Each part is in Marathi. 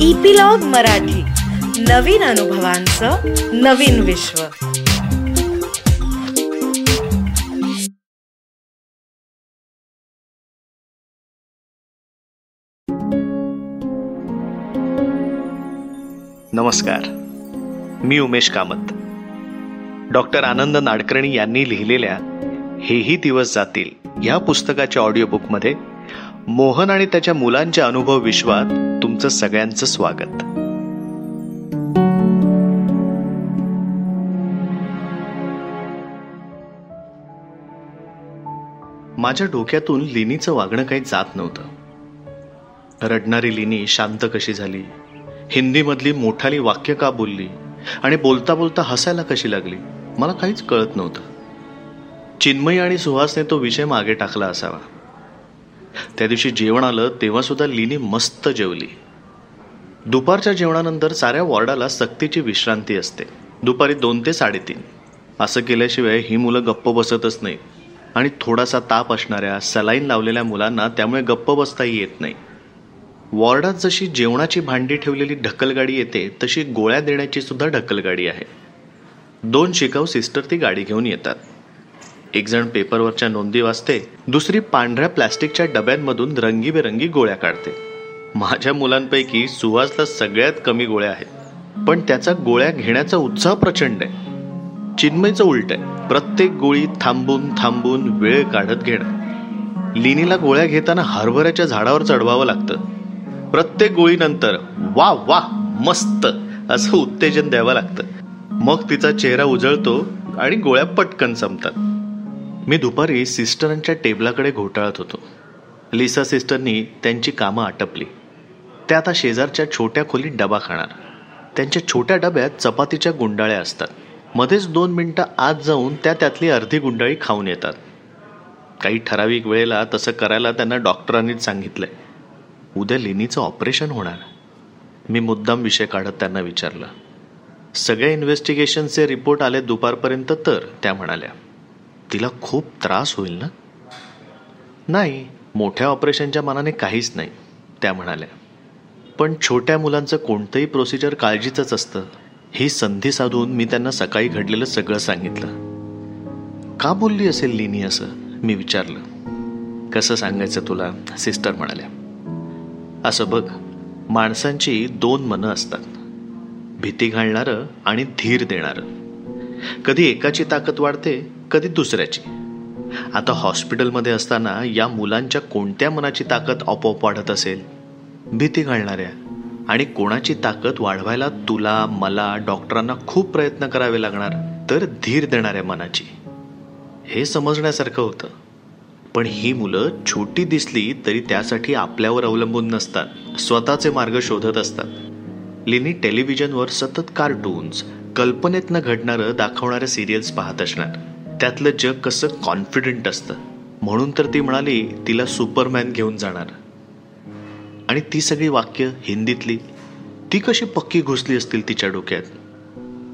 इपिलॉग मराठी. नवीन अनुभवांचं नवीन विश्व. नमस्कार. मी उमेश कामत. डॉक्टर आनंद नाडकर्णी यांनी लिहिलेल्या हेही दिवस जातील या पुस्तकाच्या ऑडिओ बुकमध्ये मोहन आणि त्याच्या मुलांच्या अनुभव विश्वात तुमचं सगळ्यांचं स्वागत. माझ्या डोक्यातून लिनीचं वागणं काही जात नव्हतं. रडणारी लिनी शांत कशी झाली? हिंदीमधली मोठाली वाक्य का बोलली? आणि बोलता बोलता हसायला कशी लागली? मला काहीच कळत नव्हतं. चिन्मयी आणि सुहासने तो विषय मागे टाकला असावा. त्या दिवशी जेवण आलं तेव्हा सुद्धा लिनी मस्त जेवली. दुपारच्या जेवणानंतर साऱ्या वॉर्डाला सक्तीची विश्रांती असते. दुपारी दोन ते साडेतीन. असं केल्याशिवाय ही मुलं गप्प बसतच नाही आणि थोडासा ताप असणाऱ्या सलाईन लावलेल्या मुलांना त्यामुळे गप्प बसताही येत नाही. वॉर्डात जशी जेवणाची भांडी ठेवलेली ढकलगाडी येते तशी गोळ्या देण्याची सुद्धा ढकलगाडी आहे. दोन शिकाऊ सिस्टर ती गाडी घेऊन येतात. एक जण पेपरवरच्या नोंदी वाचते दुसरी पांढऱ्या प्लॅस्टिकच्या डब्यांमधून रंगीबेरंगी गोळ्या काढते. माझ्या मुलांपैकी सुहासला सगळ्यात कमी गोळ्या आहेत पण त्याचा गोळ्या घेण्याचा उत्साह प्रचंड आहे. चिन्मयचं उलट आहे प्रत्येक गोळी थांबून थांबून वेळ काढत घेणं. लिनीला गोळ्या घेताना हरभऱ्याच्या झाडावर चढवावं लागतं. प्रत्येक गोळीनंतर वा वा मस्त असं उत्तेजन द्यावं लागतं. मग तिचा चेहरा उजळतो आणि गोळ्या पटकन संपतात. मी दुपारी सिस्टरांच्या टेबलाकडे घोटाळत होतो. लिसा सिस्टरनी त्यांची कामं आटपली. त्या आता शेजारच्या छोट्या खोलीत डबा खाणार. त्यांच्या छोट्या डब्यात चपातीच्या गुंडाळ्या असतात. मध्येच दोन मिनटं आत जाऊन त्या त्यातली अर्धी गुंडाळी खाऊन येतात. काही ठराविक वेळेला तसं करायला त्यांना डॉक्टरांनीच सांगितलंय. उद्या लिनीचं ऑपरेशन होणार. मी मुद्दाम विषय काढत त्यांना विचारलं. सगळ्या इन्व्हेस्टिगेशनचे रिपोर्ट आले दुपारपर्यंत तर त्या म्हणाल्या. तिला खूप त्रास होईल ना? नाही मोठ्या ऑपरेशनच्या मनाने काहीच नाही त्या म्हणाल्या. पण छोट्या मुलांचं कोणतंही प्रोसिजर काळजीचंच असतं. ही संधी साधून मी त्यांना सकाळी घडलेलं सगळं सांगितलं. का बोलली असेल लिनी असं? मी विचारलं. कसं सांगायचं तुला? सिस्टर म्हणाल्या. असं बघ माणसांची दोन मनं असतात. भीती घालणारं आणि धीर देणारं. कधी एकाची ताकद वाढते कधी दुसऱ्याची. आता हॉस्पिटलमध्ये असताना या मुलांच्या कोणत्या मनाची ताकद आपोआप वाढत असेल? भीती घालणाऱ्या आणि कोणाची ताकद वाढवायला तुला मला डॉक्टरांना खूप प्रयत्न करावे लागणार तर धीर देणाऱ्या मनाची. हे समजण्यासारखं होतं. पण ही मुलं छोटी दिसली तरी त्यासाठी आपल्यावर अवलंबून नसतात. स्वतःचे मार्ग शोधत असतात. लिनी टेलिव्हिजनवर सतत कार्टून्स कल्पनेतनं घडणारं दाखवणाऱ्या सिरियल्स पाहत असणार. त्यातलं जग कसं कॉन्फिडंट असतं? म्हणून तर ती म्हणाली तिला सुपरमॅन घेऊन जाणार. आणि ती सगळी वाक्य हिंदीतली ती कशी पक्की घुसली असतील तिच्या डोक्यात?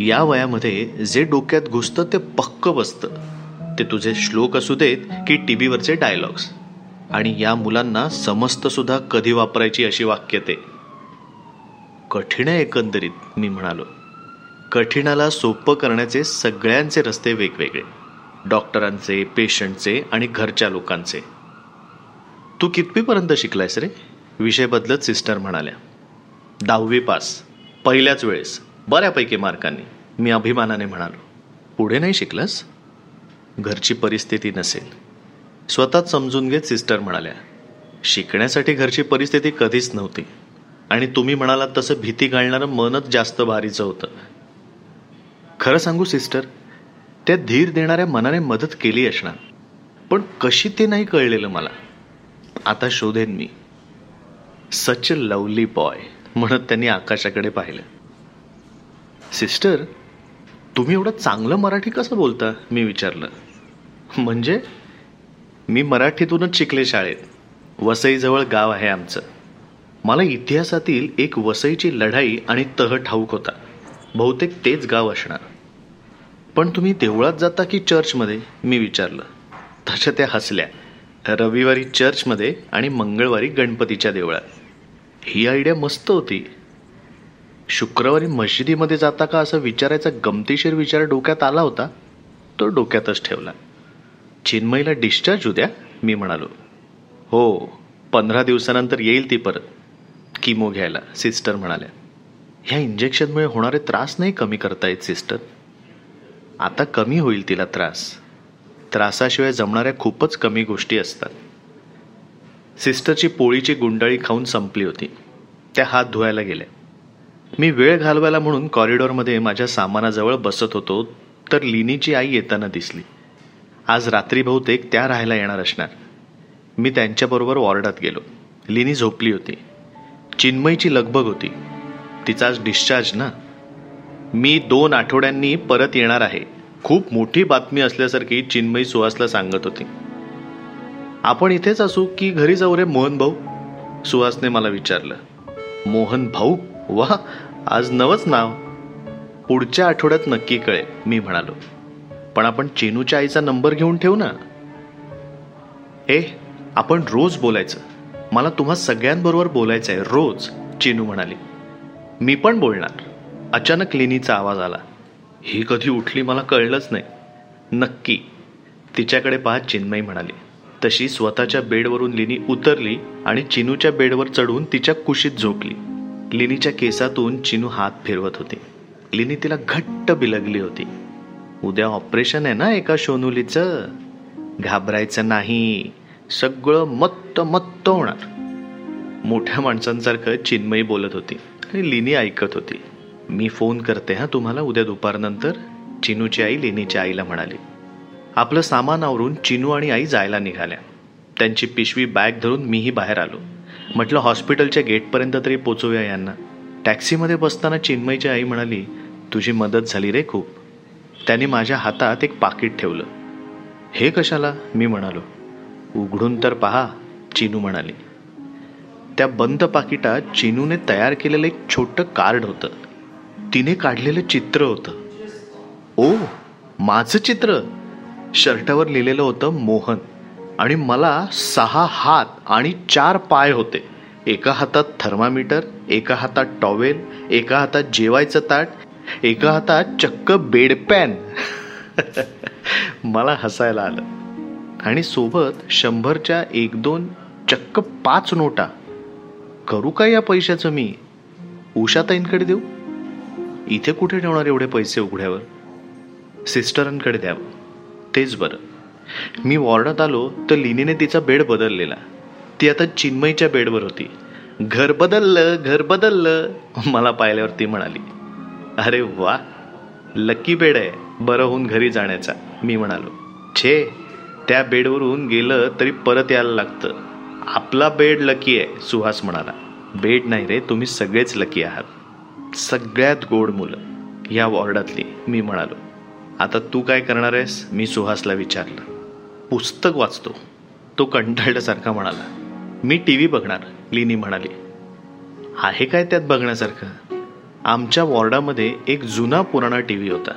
या वयामध्ये जे डोक्यात घुसतं ते पक्क बसतं. ते तुझे श्लोक असू देत की टी व्हीवरचे डायलॉग्स आणि या मुलांना समस्त सुद्धा कधी वापरायची अशी वाक्य ते. कठीण आहे एकंदरीत मी म्हणालो. कठीणाला सोपं करण्याचे सगळ्यांचे रस्ते वेगवेगळे. डॉक्टरांचे पेशंटचे आणि घरच्या लोकांचे. तू कितवीपर्यंत शिकलायस रे? विषय बदलत सिस्टर म्हणाल्या. दहावी पास. पहिल्याच वेळेस. बऱ्यापैकी मार्कांनी. मी अभिमानाने म्हणालो. पुढे नाही शिकलास? घरची परिस्थिती नसेल. स्वतःच समजून घेत सिस्टर म्हणाल्या. शिकण्यासाठी घरची परिस्थिती कधीच नव्हती. आणि तुम्ही म्हणालात तसं भीती घालणारं मनच जास्त भारीचं होतं. खरं सांगू सिस्टर? त्या धीर देणाऱ्या मनाने मदत केली असणार. पण कशी ते नाही कळलेलं मला. आता शोधेन मी. सच लवली बॉय म्हणत त्यांनी आकाशाकडे पाहिलं. सिस्टर तुम्ही एवढं चांगलं मराठी कसं बोलता? मी विचारलं. म्हणजे मी मराठीतूनच शिकले शाळेत. वसईजवळ गाव आहे आमचं. मला इतिहासातील एक वसईची लढाई आणि तह ठाऊक होता. बहुतेक तेच गाव असणार. पण तुम्ही देवळात जाता की चर्चमध्ये? मी विचारलं. तशा त्या हसल्या. रविवारी चर्चमध्ये आणि मंगळवारी गणपतीच्या देवळात. ही आयडिया मस्त होती. शुक्रवारी मशिदीमध्ये जाता का असं विचारायचा गमतीशीर विचार डोक्यात आला होता? तो डोक्यातच ठेवला. चिन्मईला डिस्चार्ज उद्या मी म्हणालो. हो पंधरा दिवसानंतर येईल ती परत. किमो घ्यायला सिस्टर म्हणाल्या. ह्या इंजेक्शनमुळे होणारे त्रास नाही कमी करता येत सिस्टर आता कमी होईल तिला त्रास. त्रासाशिवाय जमणाऱ्या खूपच कमी गोष्टी असतात. सिस्टरची पोळीची गुंडाळी खाऊन संपली होती. त्या हात धुवायला गेल्या. मी वेळ घालवायला म्हणून कॉरिडॉरमध्ये माझ्या सामानाजवळ बसत होतो तर लिनीची आई येताना दिसली. आज रात्री बहुतेक त्या राहायला येणार असणार. मी त्यांच्याबरोबर वॉर्डात गेलो. लिनी झोपली होती. चिन्मयची लगबग होती. तिचा आज डिस्चार्ज ना? मी दोन आठवड्यांनी परत येणार आहे. खूप मोठी बातमी असल्यासारखी चिन्मयी सुहासला सांगत होती. आपण इथेच असू की घरी जाऊ रे मोहन भाऊ? सुहासने मला विचारलं. मोहन भाऊ? वा आज नवच नाव. पुढच्या आठवड्यात नक्की कळेल मी म्हणालो. पण आपण चेनूच्या आईचा नंबर घेऊन ठेवू ना? ए आपण रोज बोलायचं. मला तुम्हा सगळ्यांबरोबर बोलायचं आहे रोज चेनू म्हणाली. मी पण बोलणार. अचानक लेणीचा आवाज आला. ही कधी उठली मला कळलंच नाही. नक्की. तिच्याकडे पाहत चिन्मयी म्हणाली. तशी स्वतःच्या बेडवरून लिनी उतरली आणि चिनूच्या बेडवर चढून तिच्या कुशीत झोपली. लिनीच्या केसातून चिनू हात फिरवत होती. लिनी तिला घट्ट बिलगली होती. उद्या ऑपरेशन आहे ना एका शोनुलीचं? घाबरायचं नाही. सगळं मत्त मत्त होणार. मोठ्या माणसांसारखं चिन्मयी बोलत होती आणि लिनी ऐकत होती. मी फोन करते हा तुम्हाला उद्या दुपारनंतर चिनूची आई लेणीच्या आईला म्हणाली. आपलं सामान आवरून चिनू आणि आई जायला निघाल्या. त्यांची पिशवी बॅग धरून मीही बाहेर आलो. म्हटलं हॉस्पिटलच्या गेटपर्यंत तरी पोचवूया यांना. टॅक्सीमध्ये बसताना चिन्मयची आई म्हणाली तुझी मदत झाली रे खूप. त्याने माझ्या हातात एक पाकिट ठेवलं. हे कशाला? मी म्हणालो. उघडून तर पहा चिनू म्हणाली. त्या बंद पाकिटात चिनूने तयार केलेलं एक छोटं कार्ड होतं. तिने काढलेलं चित्र होतं. ओ माझं चित्र. शर्टावर लिहिलेलं होतं मोहन. आणि मला सहा हात आणि चार पाय होते. एका हातात थर्मामीटर एका हातात टॉवेल एका हातात जेवायचं ताट एका हातात चक्क बेडपॅन मला हसायला आलं. आणि सोबत शंभरच्या एक दोन चक्क पाच नोटा. करू का या पैशाचं मी? उषाताईंकडे देऊ? इथे कुठे ठेवणार एवढे पैसे उघड्यावर? सिस्टरांकडे द्यावं. तेच बरं. मी वॉर्डात आलो तर लिनीने तिचा बेड बदललेला. ती आता चिन्मईच्या बेडवर होती. घर बदललं घर बदललं मला पाहिल्यावर ती म्हणाली. अरे वा लक्की बेड आहे बरं होऊन घरी जाण्याचा मी म्हणालो. छे त्या बेडवरून गेलं तरी परत यायला लागतं. आपला बेड लकी आहे सुहास म्हणाला. बेड नाही रे तुम्ही सगळेच लकी आहात. सगळ्यात गोड मुलं या वॉर्डातली मी म्हणालो आता तू काय करणार आहेस? मी सुहासला विचारलं. पुस्तक वाचतो तो कंटाळल्यासारखा म्हणाला. मी टी व्ही बघणार लिनी म्हणाली. आहे काय त्यात बघण्यासारखं? आमच्या वॉर्डामध्ये एक जुना पुराणा टी व्ही होता.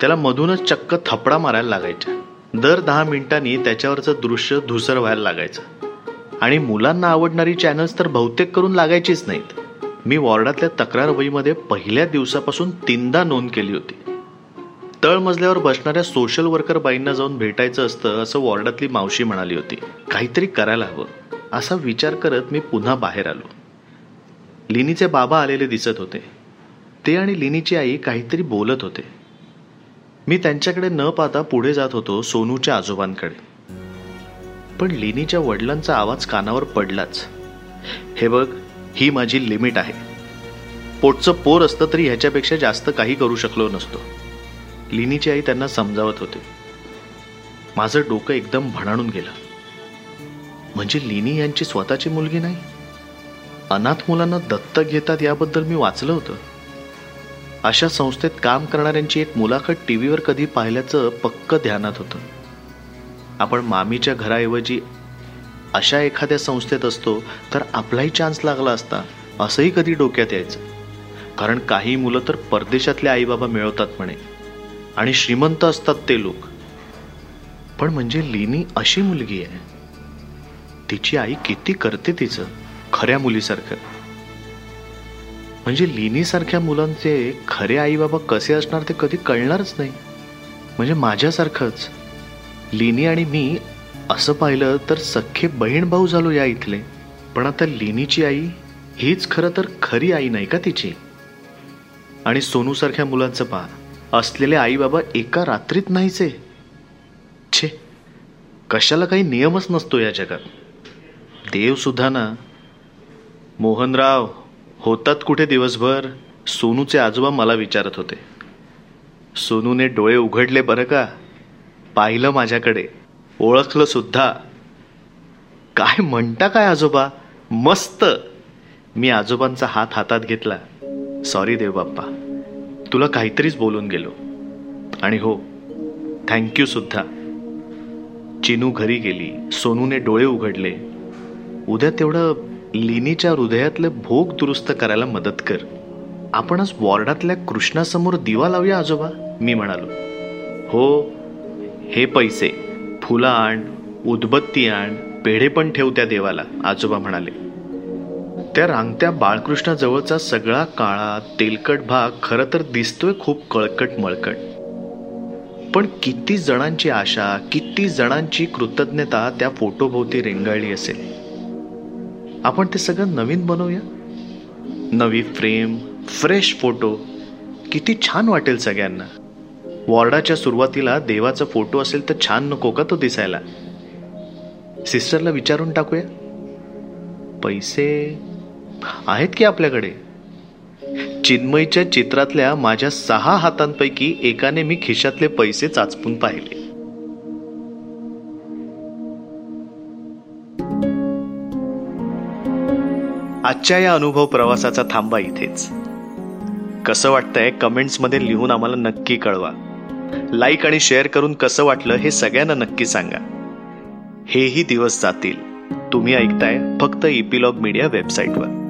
त्याला मधूनच चक्क थपडा मारायला लागायच्या. दर दहा मिनिटांनी त्याच्यावरचं दृश्य धुसर व्हायला लागायचं. आणि मुलांना आवडणारी चॅनल्स तर बहुतेक करून लागायचीच नाहीत. मी वॉर्डातल्या तक्रार वहीमध्ये पहिल्या दिवसापासून तीनदा नोंद केली होती. तळमजल्यावर बसणाऱ्या सोशल वर्कर बाईंना जाऊन भेटायचं असतं असं वॉर्डातली मावशी म्हणाली होती. काहीतरी करायला हवं. असा विचार करत मी पुन्हा बाहेर आलो. लिनीचे बाबा आलेले दिसत होते. ते आणि लिनीची आई काहीतरी बोलत होते. मी त्यांच्याकडे न पाहता पुढे जात होतो सोनूच्या आजोबांकडे. पण लिनीच्या वडिलांचा आवाज कानावर पडलाच. हे बघ ही माझी लिमिट आहे. पोटचं पोर असतं तरी ह्याच्यापेक्षा जास्त काही करू शकलो नसतो. लिनीची आई त्यांना समजावत होते. माझं डोकं एकदम भणाणून गेलं. म्हणजे लिनी यांची स्वतःची मुलगी नाही? अनाथ मुलांना दत्तक घेतात याबद्दल मी वाचलं होतं. अशा संस्थेत काम करणाऱ्यांची एक मुलाखत टी व्हीवर कधी पाहिल्याचं पक्क ध्यानात होतं. आपण मामीच्या घराऐवजी अशा एखाद्या संस्थेत असतो तर आपलाही चान्स लागला असता असंही कधी डोक्यात यायचं. कारण काही मुलं तर परदेशातले आईबाबा मिळवतात म्हणे. आणि श्रीमंत असतात ते लोक. पण म्हणजे लिनी अशी मुलगी आहे. तिची आई किती करते तिचं खऱ्या मुलीसारखं. म्हणजे लिनीसारख्या मुलांचे खरे आई बाबा कसे असणार ते कधी कळणारच नाही. म्हणजे माझ्यासारखंच. लिनी आणि मी असं पाहिलं तर सख्खे बहीण भाऊ झालो या इथले. पण आता लेणीची आई हीच खरं तर खरी आई नाही का तिची? आणि सोनूसारख्या मुलांचं पहा असलेले आई बाबा एका रात्रीत नाहीचे. छे कशाला काही नियमच नसतो या जगात. देवसुद्धा ना. मोहनराव होतात कुठे दिवसभर? सोनूचे आजोबा मला विचारत होते. सोनूने डोळे उघडले बरं का? पाहिलं माझ्याकडे. ओळखलं सुद्धा काय म्हणता काय आजोबा? मस्त. मी आजोबांचा हात हातात घेतला. सॉरी देव बाप्पा तुला काहीतरीच बोलून गेलो. आणि हो थँक्यू सुद्धा. चिनू घरी गेली. सोनूने डोळे उघडले. उद्या तेवढं लिनीच्या हृदयातले भोग दुरुस्त करायला मदत कर. आपण आज वॉर्डातल्या कृष्णासमोर दिवा लावूया आजोबा मी म्हणालो. हो हे पैसे. फुलं आण उदबत्ती आण पेढे पण ठेव त्या देवाला आजोबा म्हणाले. त्या रांगत्या बाळकृष्णाजवळचा सगळा काळा तेलकट भाग खरं तर दिसतोय खूप कळकट मळकट. पण किती जणांची आशा किती जणांची कृतज्ञता त्या फोटोभोवती रेंगाळली असेल. आपण ते सगळं नवीन बनवूया? नवी फ्रेम फ्रेश फोटो किती छान वाटेल सगळ्यांना. वॉर्डाच्या सुरुवातीला देवाचा फोटो असेल तर छान नको का तो दिसायला? सिस्टरला विचारून टाकूया. पैसे आहेत की आपल्याकडे? चिन्मयच्या चित्रातल्या माझ्या सहा हातांपैकी एकाने मी खिशातले पैसे चाचपून पाहिले. आजच्या या अनुभव प्रवासाचा थांबा इथेच. कसं वाटतंय कमेंट्समध्ये लिहून आम्हाला नक्की कळवा. लाईक आणि शेअर करून कसं वाटलं हे सगळ्यांना नक्की सांगा. हेही दिवस जातील. तुम्ही ऐकताय फक्त इपिलॉग मीडिया वेबसाईटवर.